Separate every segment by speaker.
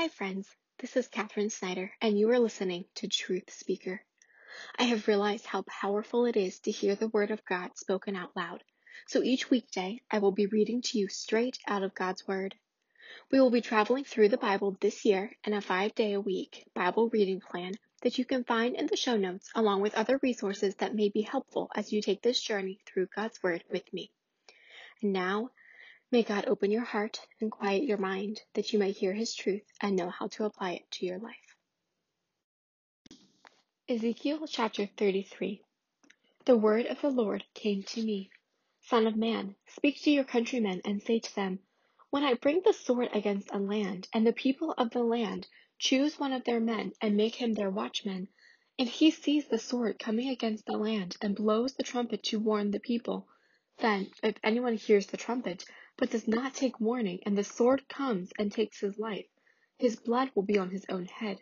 Speaker 1: Hi, friends. This is Katherine Snyder, and you are listening to Truth Speaker. I have realized how powerful it is to hear the Word of God spoken out loud. So each weekday, I will be reading to you straight out of God's Word. We will be traveling through the Bible this year in a five day a week Bible reading plan that you can find in the show notes, along with other resources that may be helpful as you take this journey through God's Word with me. And now, May God open your heart and quiet your mind that you may hear His truth and know how to apply it to your life. Ezekiel chapter 33 The word of the Lord came to me Son of man, speak to your countrymen and say to them, When I bring the sword against a land, and the people of the land choose one of their men and make him their watchman, and he sees the sword coming against the land and blows the trumpet to warn the people, then if anyone hears the trumpet, but does not take warning, and the sword comes and takes his life, his blood will be on his own head.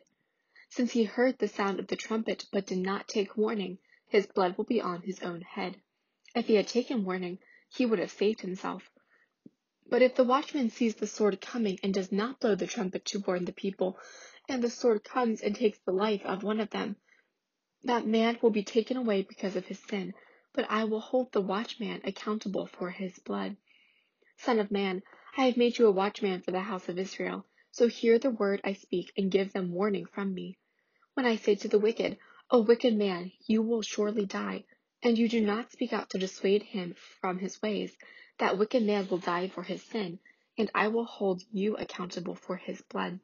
Speaker 1: Since he heard the sound of the trumpet, but did not take warning, his blood will be on his own head. If he had taken warning, he would have saved himself. But if the watchman sees the sword coming and does not blow the trumpet to warn the people, and the sword comes and takes the life of one of them, that man will be taken away because of his sin, but I will hold the watchman accountable for his blood. Son of man, I have made you a watchman for the house of Israel. So hear the word I speak, and give them warning from me. When I say to the wicked, O wicked man, you will surely die, and you do not speak out to dissuade him from his ways, that wicked man will die for his sin, and I will hold you accountable for his blood.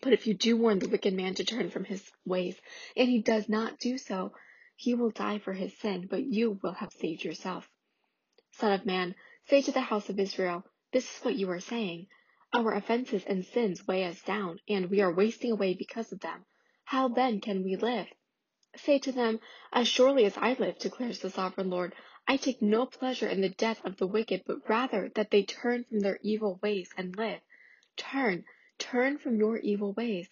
Speaker 1: But if you do warn the wicked man to turn from his ways, and he does not do so, he will die for his sin, but you will have saved yourself. Son of man, Say to the house of Israel, This is what you are saying. Our offenses and sins weigh us down, and we are wasting away because of them. How then can we live? Say to them, As surely as I live, declares the sovereign Lord, I take no pleasure in the death of the wicked, but rather that they turn from their evil ways and live. Turn, turn from your evil ways.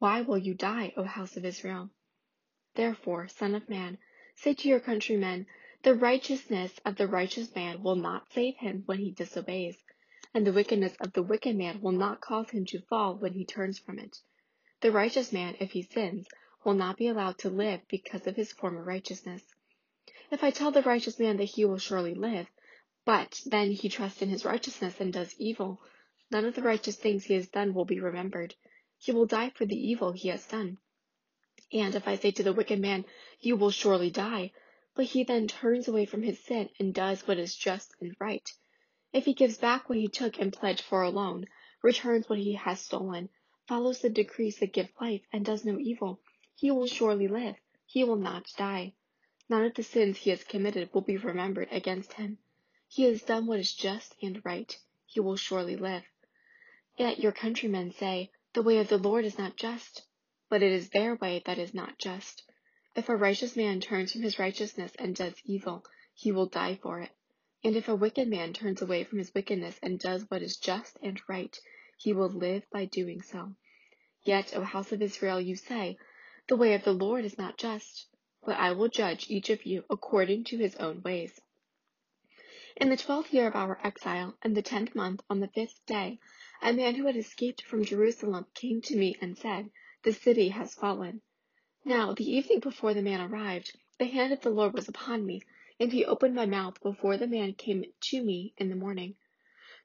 Speaker 1: Why will you die, O house of Israel? Therefore, Son of Man, say to your countrymen, the righteousness of the righteous man will not save him when he disobeys, and the wickedness of the wicked man will not cause him to fall when he turns from it. The righteous man, if he sins, will not be allowed to live because of his former righteousness. If I tell the righteous man that he will surely live, but then he trusts in his righteousness and does evil, none of the righteous things he has done will be remembered. He will die for the evil he has done. And if I say to the wicked man, You will surely die, but he then turns away from his sin and does what is just and right. If he gives back what he took and pledged for a loan, returns what he has stolen, follows the decrees that give life, and does no evil, he will surely live. He will not die. None of the sins he has committed will be remembered against him. He has done what is just and right. He will surely live. Yet your countrymen say, The way of the Lord is not just, but it is their way that is not just. If a righteous man turns from his righteousness and does evil, he will die for it. And if a wicked man turns away from his wickedness and does what is just and right, he will live by doing so. Yet, O house of Israel, you say, The way of the Lord is not just, but I will judge each of you according to his own ways. In the twelfth year of our exile, in the tenth month, on the fifth day, a man who had escaped from Jerusalem came to me and said, The city has fallen. Now the evening before the man arrived, the hand of the Lord was upon me, and he opened my mouth before the man came to me in the morning.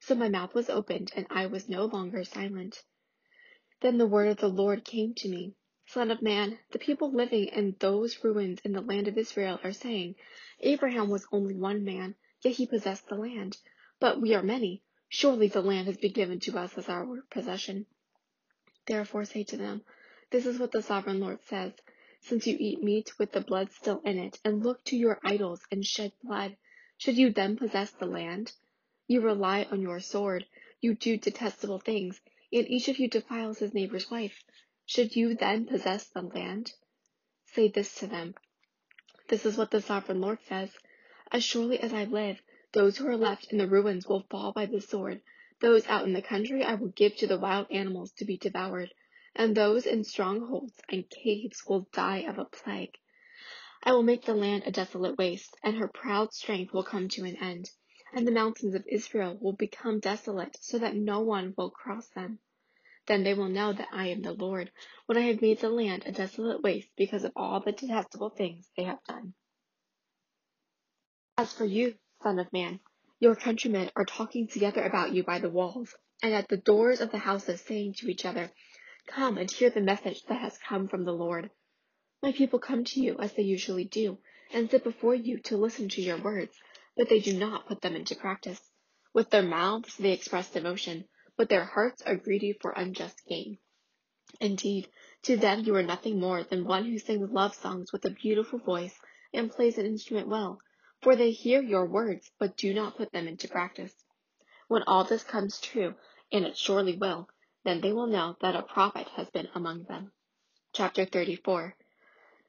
Speaker 1: So my mouth was opened, and I was no longer silent. Then the word of the Lord came to me. Son of man, the people living in those ruins in the land of Israel are saying, Abraham was only one man, yet he possessed the land. But we are many. Surely the land has been given to us as our possession. Therefore say to them, This is what the sovereign Lord says since you eat meat with the blood still in it, and look to your idols and shed blood, should you then possess the land? You rely on your sword, you do detestable things, and each of you defiles his neighbor's wife. Should you then possess the land? Say this to them. This is what the sovereign Lord says. As surely as I live, those who are left in the ruins will fall by the sword. Those out in the country I will give to the wild animals to be devoured and those in strongholds and caves will die of a plague. I will make the land a desolate waste, and her proud strength will come to an end, and the mountains of Israel will become desolate, so that no one will cross them. Then they will know that I am the Lord, when I have made the land a desolate waste because of all the detestable things they have done. As for you, son of man, your countrymen are talking together about you by the walls, and at the doors of the houses, saying to each other, Come and hear the message that has come from the Lord. My people come to you as they usually do, and sit before you to listen to your words, but they do not put them into practice. With their mouths they express devotion, but their hearts are greedy for unjust gain. Indeed, to them you are nothing more than one who sings love songs with a beautiful voice and plays an instrument well, for they hear your words, but do not put them into practice. When all this comes true, and it surely will, then they will know that a prophet has been among them. Chapter 34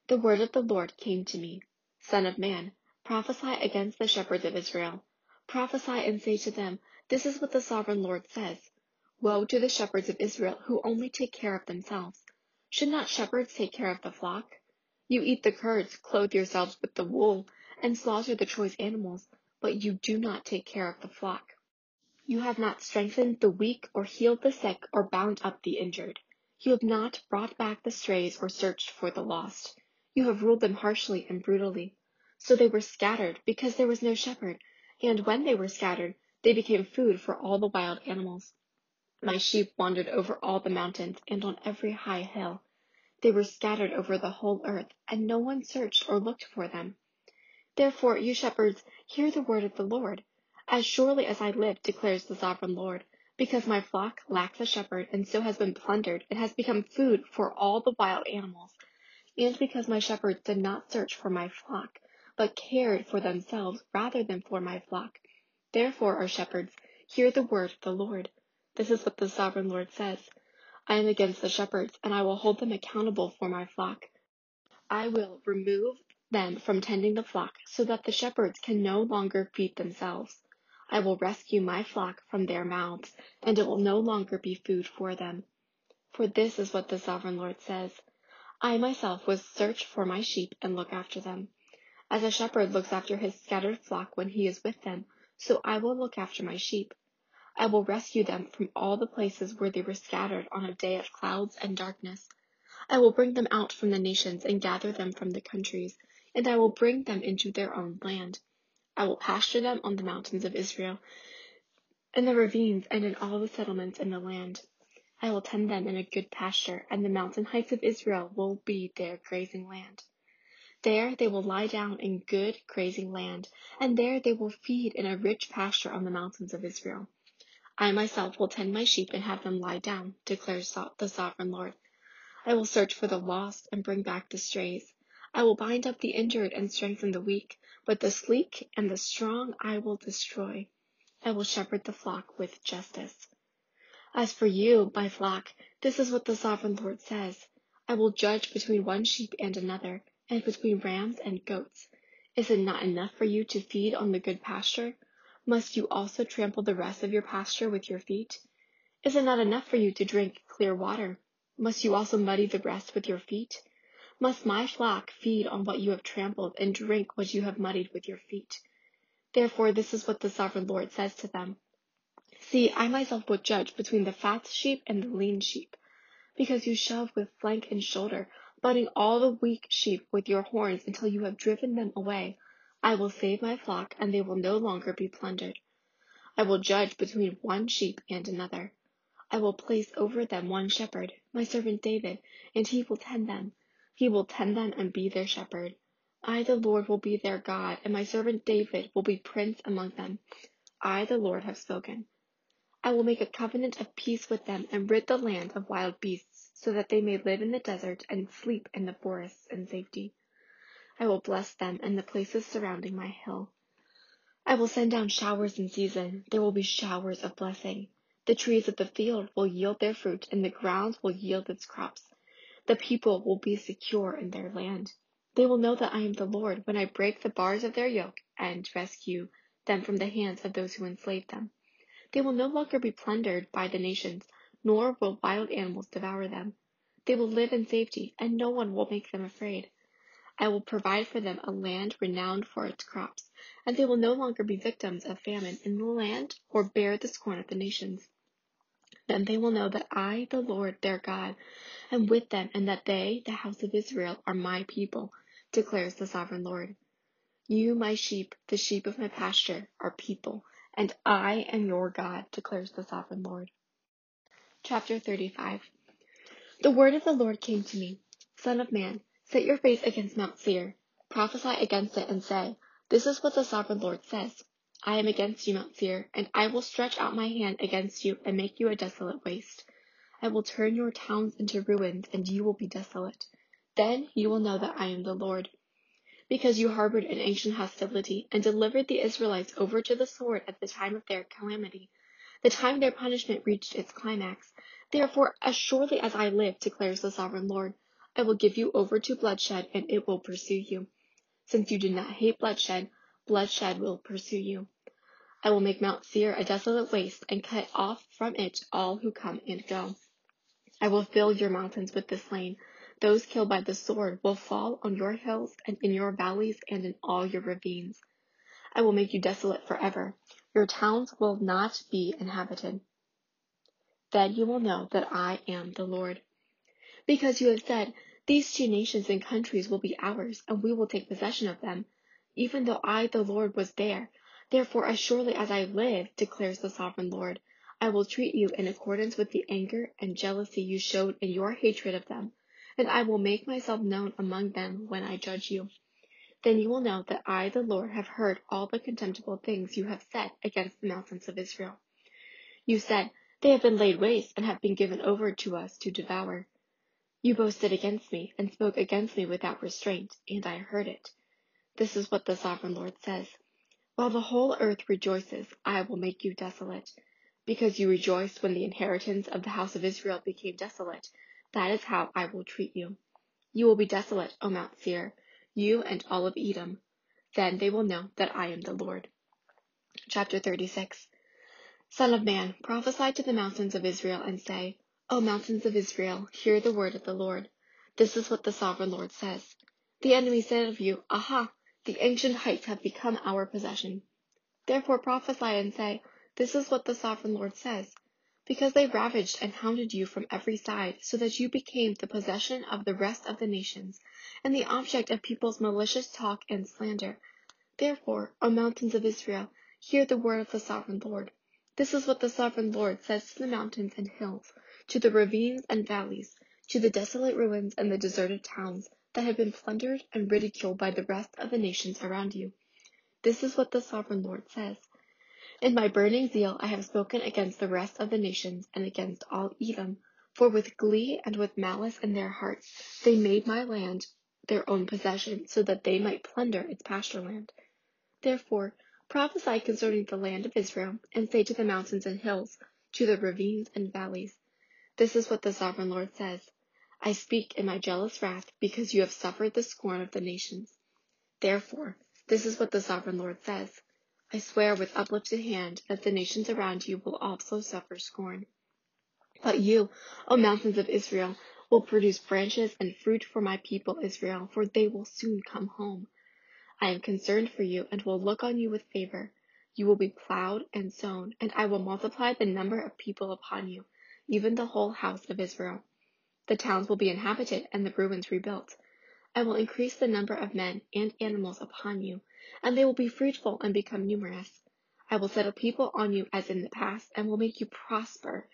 Speaker 1: The word of the Lord came to me Son of man, prophesy against the shepherds of Israel. Prophesy and say to them, This is what the sovereign Lord says. Woe to the shepherds of Israel who only take care of themselves. Should not shepherds take care of the flock? You eat the curds, clothe yourselves with the wool, and slaughter the choice animals, but you do not take care of the flock. You have not strengthened the weak, or healed the sick, or bound up the injured. You have not brought back the strays, or searched for the lost. You have ruled them harshly and brutally. So they were scattered, because there was no shepherd, and when they were scattered, they became food for all the wild animals. My sheep wandered over all the mountains and on every high hill. They were scattered over the whole earth, and no one searched or looked for them. Therefore, you shepherds, hear the word of the Lord. As surely as I live, declares the sovereign Lord, because my flock lacks a shepherd, and so has been plundered, and has become food for all the wild animals, and because my shepherds did not search for my flock, but cared for themselves rather than for my flock. Therefore, our shepherds, hear the word of the Lord. This is what the sovereign Lord says I am against the shepherds, and I will hold them accountable for my flock. I will remove them from tending the flock, so that the shepherds can no longer feed themselves. I will rescue my flock from their mouths, and it will no longer be food for them. For this is what the sovereign Lord says I myself will search for my sheep and look after them. As a shepherd looks after his scattered flock when he is with them, so I will look after my sheep. I will rescue them from all the places where they were scattered on a day of clouds and darkness. I will bring them out from the nations and gather them from the countries, and I will bring them into their own land. I will pasture them on the mountains of Israel, in the ravines, and in all the settlements in the land. I will tend them in a good pasture, and the mountain heights of Israel will be their grazing land. There they will lie down in good grazing land, and there they will feed in a rich pasture on the mountains of Israel. I myself will tend my sheep and have them lie down, declares the sovereign Lord. I will search for the lost and bring back the strays. I will bind up the injured and strengthen the weak, but the sleek and the strong I will destroy. I will shepherd the flock with justice. As for you, my flock, this is what the sovereign Lord says I will judge between one sheep and another, and between rams and goats. Is it not enough for you to feed on the good pasture? Must you also trample the rest of your pasture with your feet? Is it not enough for you to drink clear water? Must you also muddy the rest with your feet? Must my flock feed on what you have trampled and drink what you have muddied with your feet? Therefore, this is what the sovereign Lord says to them See, I myself will judge between the fat sheep and the lean sheep, because you shove with flank and shoulder, butting all the weak sheep with your horns until you have driven them away. I will save my flock, and they will no longer be plundered. I will judge between one sheep and another. I will place over them one shepherd, my servant David, and he will tend them. He will tend them and be their shepherd. I, the Lord, will be their God, and my servant David will be prince among them. I, the Lord, have spoken. I will make a covenant of peace with them and rid the land of wild beasts, so that they may live in the desert and sleep in the forests in safety. I will bless them and the places surrounding my hill. I will send down showers in season. There will be showers of blessing. The trees of the field will yield their fruit, and the ground will yield its crops. The people will be secure in their land. They will know that I am the Lord when I break the bars of their yoke and rescue them from the hands of those who enslave them. They will no longer be plundered by the nations, nor will wild animals devour them. They will live in safety, and no one will make them afraid. I will provide for them a land renowned for its crops, and they will no longer be victims of famine in the land or bear the scorn of the nations. Then they will know that I, the Lord their God, am with them, and that they, the house of Israel, are my people, declares the sovereign Lord. You, my sheep, the sheep of my pasture, are people, and I am your God, declares the sovereign Lord. Chapter 35 The word of the Lord came to me Son of man, set your face against Mount Seir, prophesy against it, and say, This is what the sovereign Lord says. I am against you, Mount Seir, and I will stretch out my hand against you and make you a desolate waste. I will turn your towns into ruins, and you will be desolate. Then you will know that I am the Lord. Because you harbored an ancient hostility and delivered the Israelites over to the sword at the time of their calamity, the time their punishment reached its climax. Therefore, as surely as I live, declares the sovereign Lord, I will give you over to bloodshed, and it will pursue you. Since you did not hate bloodshed, bloodshed will pursue you. I will make Mount Seir a desolate waste, and cut off from it all who come and go. I will fill your mountains with the slain. Those killed by the sword will fall on your hills and in your valleys and in all your ravines. I will make you desolate forever. Your towns will not be inhabited. Then you will know that I am the Lord. Because you have said, These two nations and countries will be ours, and we will take possession of them, even though I, the Lord, was there Therefore, as surely as I live, declares the sovereign Lord, I will treat you in accordance with the anger and jealousy you showed in your hatred of them, and I will make myself known among them when I judge you. Then you will know that I, the Lord, have heard all the contemptible things you have said against the mountains of Israel. You said, They have been laid waste and have been given over to us to devour. You boasted against me and spoke against me without restraint, and I heard it. This is what the sovereign Lord says. While the whole earth rejoices, I will make you desolate. Because you rejoiced when the inheritance of the house of Israel became desolate, that is how I will treat you. You will be desolate, O Mount Seir, you and all of Edom. Then they will know that I am the Lord. Chapter 36 Son of man, prophesy to the mountains of Israel and say, O mountains of Israel, hear the word of the Lord. This is what the sovereign Lord says. The enemy said of you, Aha! The ancient heights have become our possession. Therefore prophesy and say, This is what the sovereign Lord says. Because they ravaged and hounded you from every side, so that you became the possession of the rest of the nations, and the object of people's malicious talk and slander. Therefore, O mountains of Israel, hear the word of the sovereign Lord. This is what the sovereign Lord says to the mountains and hills, to the ravines and valleys, to the desolate ruins and the deserted towns, that have been plundered and ridiculed by the rest of the nations around you. This is what the sovereign Lord says. In my burning zeal I have spoken against the rest of the nations and against all Edom, for with glee and with malice in their hearts they made my land their own possession, so that they might plunder its pasture land. Therefore, prophesy concerning the land of Israel, and say to the mountains and hills, to the ravines and valleys, This is what the sovereign Lord says. I speak in my jealous wrath because you have suffered the scorn of the nations. Therefore, this is what the sovereign Lord says. I swear with uplifted hand that the nations around you will also suffer scorn. But you, O mountains of Israel, will produce branches and fruit for my people Israel, for they will soon come home. I am concerned for you and will look on you with favor. You will be plowed and sown, and I will multiply the number of people upon you, even the whole house of Israel. The towns will be inhabited and the ruins rebuilt. I will increase the number of men and animals upon you, and they will be fruitful and become numerous. I will settle people on you as in the past, and will make you prosper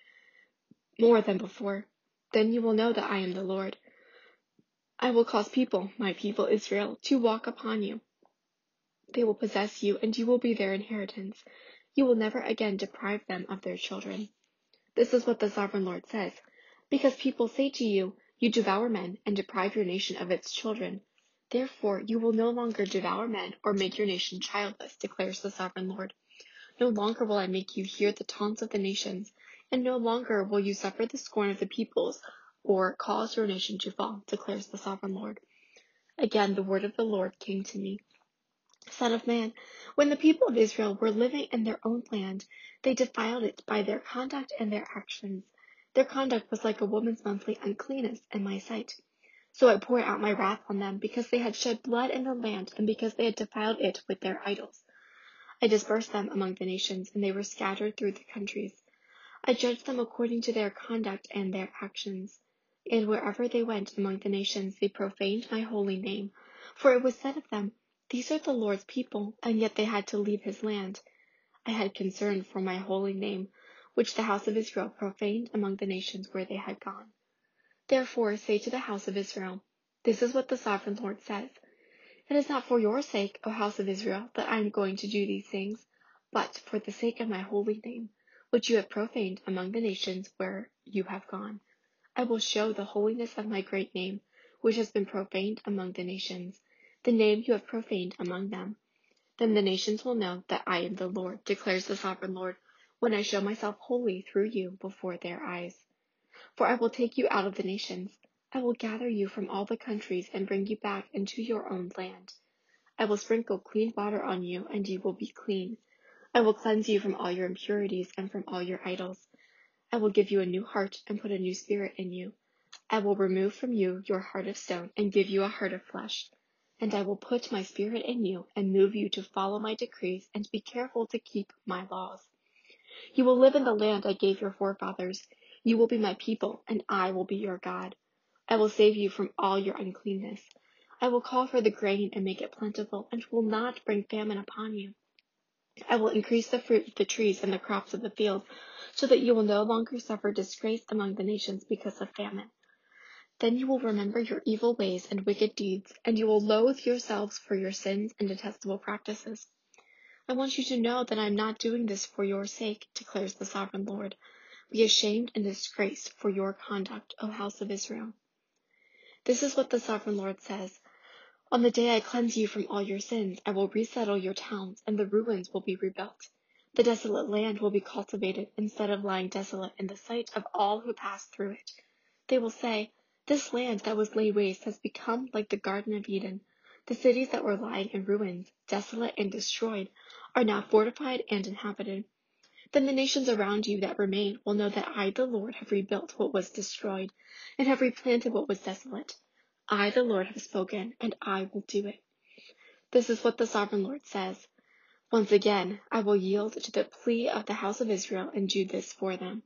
Speaker 1: more than before. Then you will know that I am the Lord. I will cause people, my people Israel, to walk upon you. They will possess you, and you will be their inheritance. You will never again deprive them of their children. This is what the sovereign Lord says. Because people say to you, You devour men and deprive your nation of its children. Therefore, you will no longer devour men or make your nation childless, declares the sovereign Lord. No longer will I make you hear the taunts of the nations, and no longer will you suffer the scorn of the peoples or cause your nation to fall, declares the sovereign Lord. Again, the word of the Lord came to me. Son of man, when the people of Israel were living in their own land, they defiled it by their conduct and their actions. Their conduct was like a woman's monthly uncleanness in my sight. So I poured out my wrath on them because they had shed blood in the land and because they had defiled it with their idols. I dispersed them among the nations, and they were scattered through the countries. I judged them according to their conduct and their actions. And wherever they went among the nations, they profaned my holy name. For it was said of them, These are the Lord's people, and yet they had to leave his land. I had concern for my holy name, which the house of Israel profaned among the nations where they had gone. Therefore say to the house of Israel, This is what the sovereign Lord says. It is not for your sake, O house of Israel, that I am going to do these things, but for the sake of my holy name, which you have profaned among the nations where you have gone. I will show the holiness of my great name, which has been profaned among the nations, the name you have profaned among them. Then the nations will know that I am the Lord, declares the sovereign Lord, when I show myself holy through you before their eyes. For I will take you out of the nations. I will gather you from all the countries and bring you back into your own land. I will sprinkle clean water on you, and you will be clean. I will cleanse you from all your impurities and from all your idols. I will give you a new heart and put a new spirit in you. I will remove from you your heart of stone and give you a heart of flesh. And I will put my spirit in you and move you to follow my decrees and be careful to keep my laws. You will live in the land I gave your forefathers. You will be my people, and I will be your God. I will save you from all your uncleanness. I will call for the grain and make it plentiful, and will not bring famine upon you. I will increase the fruit of the trees and the crops of the field, so that you will no longer suffer disgrace among the nations because of famine. Then you will remember your evil ways and wicked deeds, and you will loathe yourselves for your sins and detestable practices. I want you to know that I am not doing this for your sake, declares the sovereign Lord. Be ashamed and disgraced for your conduct, O house of Israel. This is what the sovereign Lord says. On the day I cleanse you from all your sins, I will resettle your towns, and the ruins will be rebuilt. The desolate land will be cultivated instead of lying desolate in the sight of all who pass through it. They will say, This land that was laid waste has become like the Garden of Eden. The cities that were lying in ruins, desolate and destroyed, are now fortified and inhabited. Then the nations around you that remain will know that I, the Lord, have rebuilt what was destroyed, and have replanted what was desolate. I, the Lord, have spoken, and I will do it. This is what the sovereign Lord says. Once again, I will yield to the plea of the house of Israel and do this for them.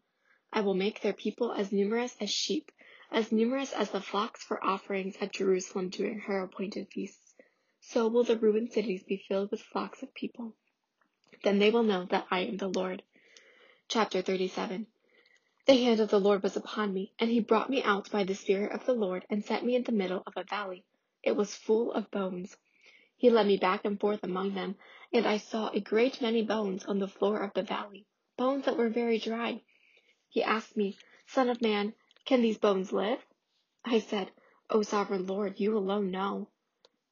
Speaker 1: I will make their people as numerous as sheep, as numerous as the flocks for offerings at Jerusalem during her appointed feasts. So will the ruined cities be filled with flocks of people. Then they will know that I am the Lord. Chapter 37 the hand of the Lord was upon me, and he brought me out by the Spirit of the Lord, and set me in the middle of a valley. It was full of bones. He led me back and forth among them, and I saw a great many bones on the floor of the valley, bones that were very dry. He asked me, Son of man, can these bones live? I said, O sovereign Lord, you alone know.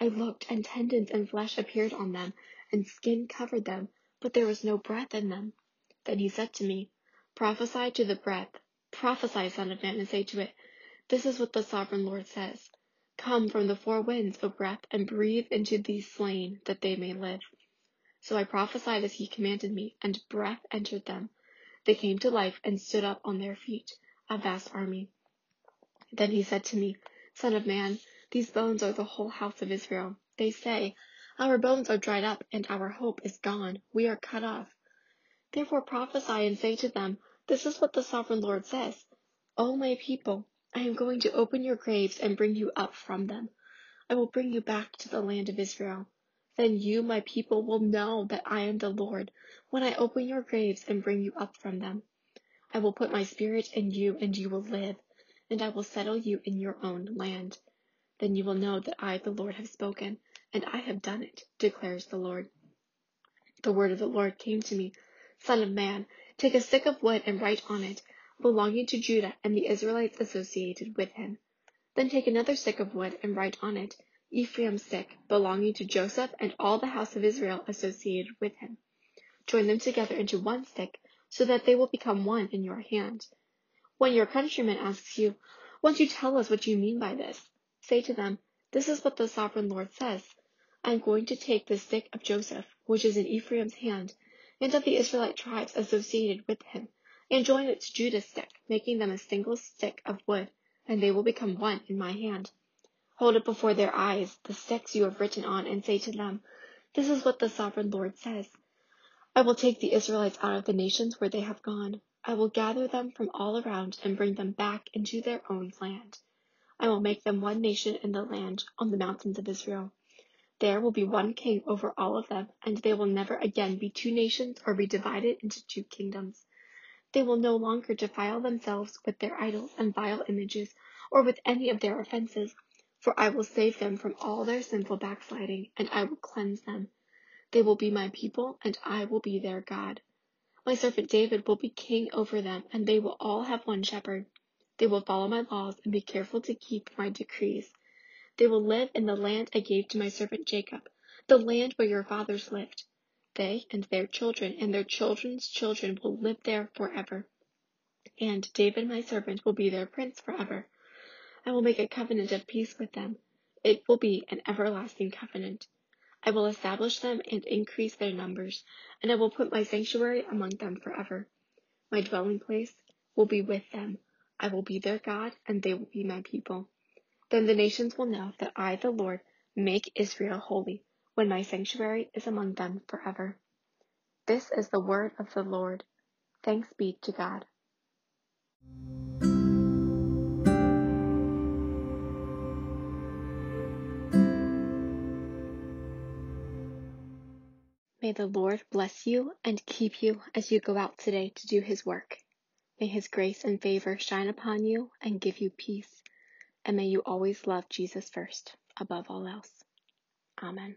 Speaker 1: I looked, and tendons and flesh appeared on them, and skin covered them, but there was no breath in them. Then he said to me, Prophesy to the breath. Prophesy, Son of Man, and say to it, This is what the sovereign Lord says. Come from the four winds, O breath, and breathe into these slain, that they may live. So I prophesied as he commanded me, and breath entered them. They came to life and stood up on their feet, a vast army. Then he said to me, Son of man, these bones are the whole house of Israel. They say, Our bones are dried up, and our hope is gone. We are cut off. Therefore prophesy and say to them, This is what the sovereign Lord says. O my people, I am going to open your graves and bring you up from them. I will bring you back to the land of Israel. Then you, my people, will know that I am the Lord when I open your graves and bring you up from them. I will put my spirit in you, and you will live, and I will settle you in your own land. Then you will know that I, the Lord, have spoken, and I have done it, declares the Lord. The word of the Lord came to me Son of man, take a stick of wood and write on it, belonging to Judah and the Israelites associated with him. Then take another stick of wood and write on it, Ephraim's stick, belonging to Joseph and all the house of Israel associated with him. Join them together into one stick, so that they will become one in your hand. When your countryman asks you, Won't you tell us what you mean by this? Say to them, This is what the sovereign Lord says. I am going to take the stick of Joseph, which is in Ephraim's hand, and of the Israelite tribes associated with him, and join it to Judah's stick, making them a single stick of wood, and they will become one in my hand. Hold it before their eyes, the sticks you have written on, and say to them, This is what the sovereign Lord says. I will take the Israelites out of the nations where they have gone. I will gather them from all around and bring them back into their own land. I will make them one nation in the land on the mountains of Israel. There will be one king over all of them, and they will never again be two nations or be divided into two kingdoms. They will no longer defile themselves with their idols and vile images, or with any of their offenses, for I will save them from all their sinful backsliding, and I will cleanse them. They will be my people, and I will be their God. My servant David will be king over them, and they will all have one shepherd. They will follow my laws and be careful to keep my decrees. They will live in the land I gave to my servant Jacob, the land where your fathers lived. They and their children and their children's children will live there forever. And David, my servant, will be their prince forever. I will make a covenant of peace with them. It will be an everlasting covenant. I will establish them and increase their numbers, and I will put my sanctuary among them forever. My dwelling place will be with them. I will be their God, and they will be my people. Then the nations will know that I, the Lord, make Israel holy, when my sanctuary is among them forever. This is the word of the Lord. Thanks be to God. May the Lord bless you and keep you as you go out today to do his work. May his grace and favor shine upon you and give you peace. And may you always love Jesus first, above all else. Amen.